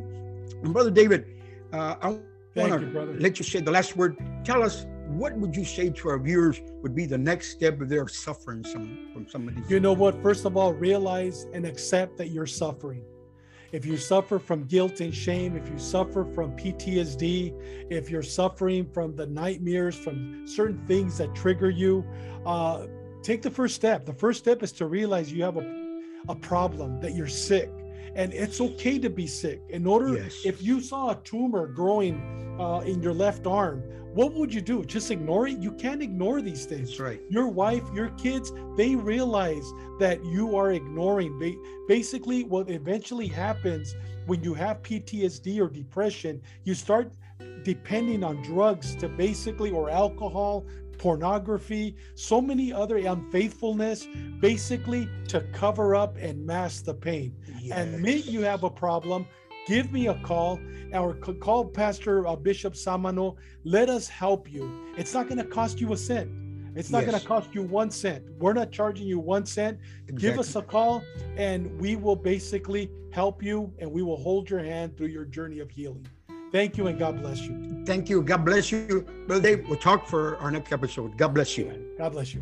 And brother david uh, i
Thank you, brother.
let you say the last word tell us what would you say to our viewers would be the next step if they're suffering some from some of these
You know what? First of all, realize and accept that you're suffering. If you suffer from guilt and shame, if you suffer from PTSD, if you're suffering from the nightmares, from certain things that trigger you, uh, take the first step. The first step is to realize you have a, a problem, that you're sick. And it's okay to be sick. In order,
Yes.
if you saw a tumor growing uh, in your left arm, what would you do? Just ignore it? You can't ignore these things
that's right
your wife, your kids, they realize that you are ignoring. Ba- Basically, what eventually happens when you have PTSD or depression, you start depending on drugs to basically, or alcohol, pornography, so many other unfaithfulness, basically to cover up and mask the pain. Admit you have a problem. Give me a call or call Pastor uh, Bishop Samano. Let us help you. It's not going to cost you a cent. It's not going to cost you one cent. We're not charging you one cent. Give us a call and we will basically help you and we will hold your hand through your journey of healing. Thank you and God bless you.
Thank you. God bless you. Brother Dave, we'll talk for our next episode. God bless you.
God bless you.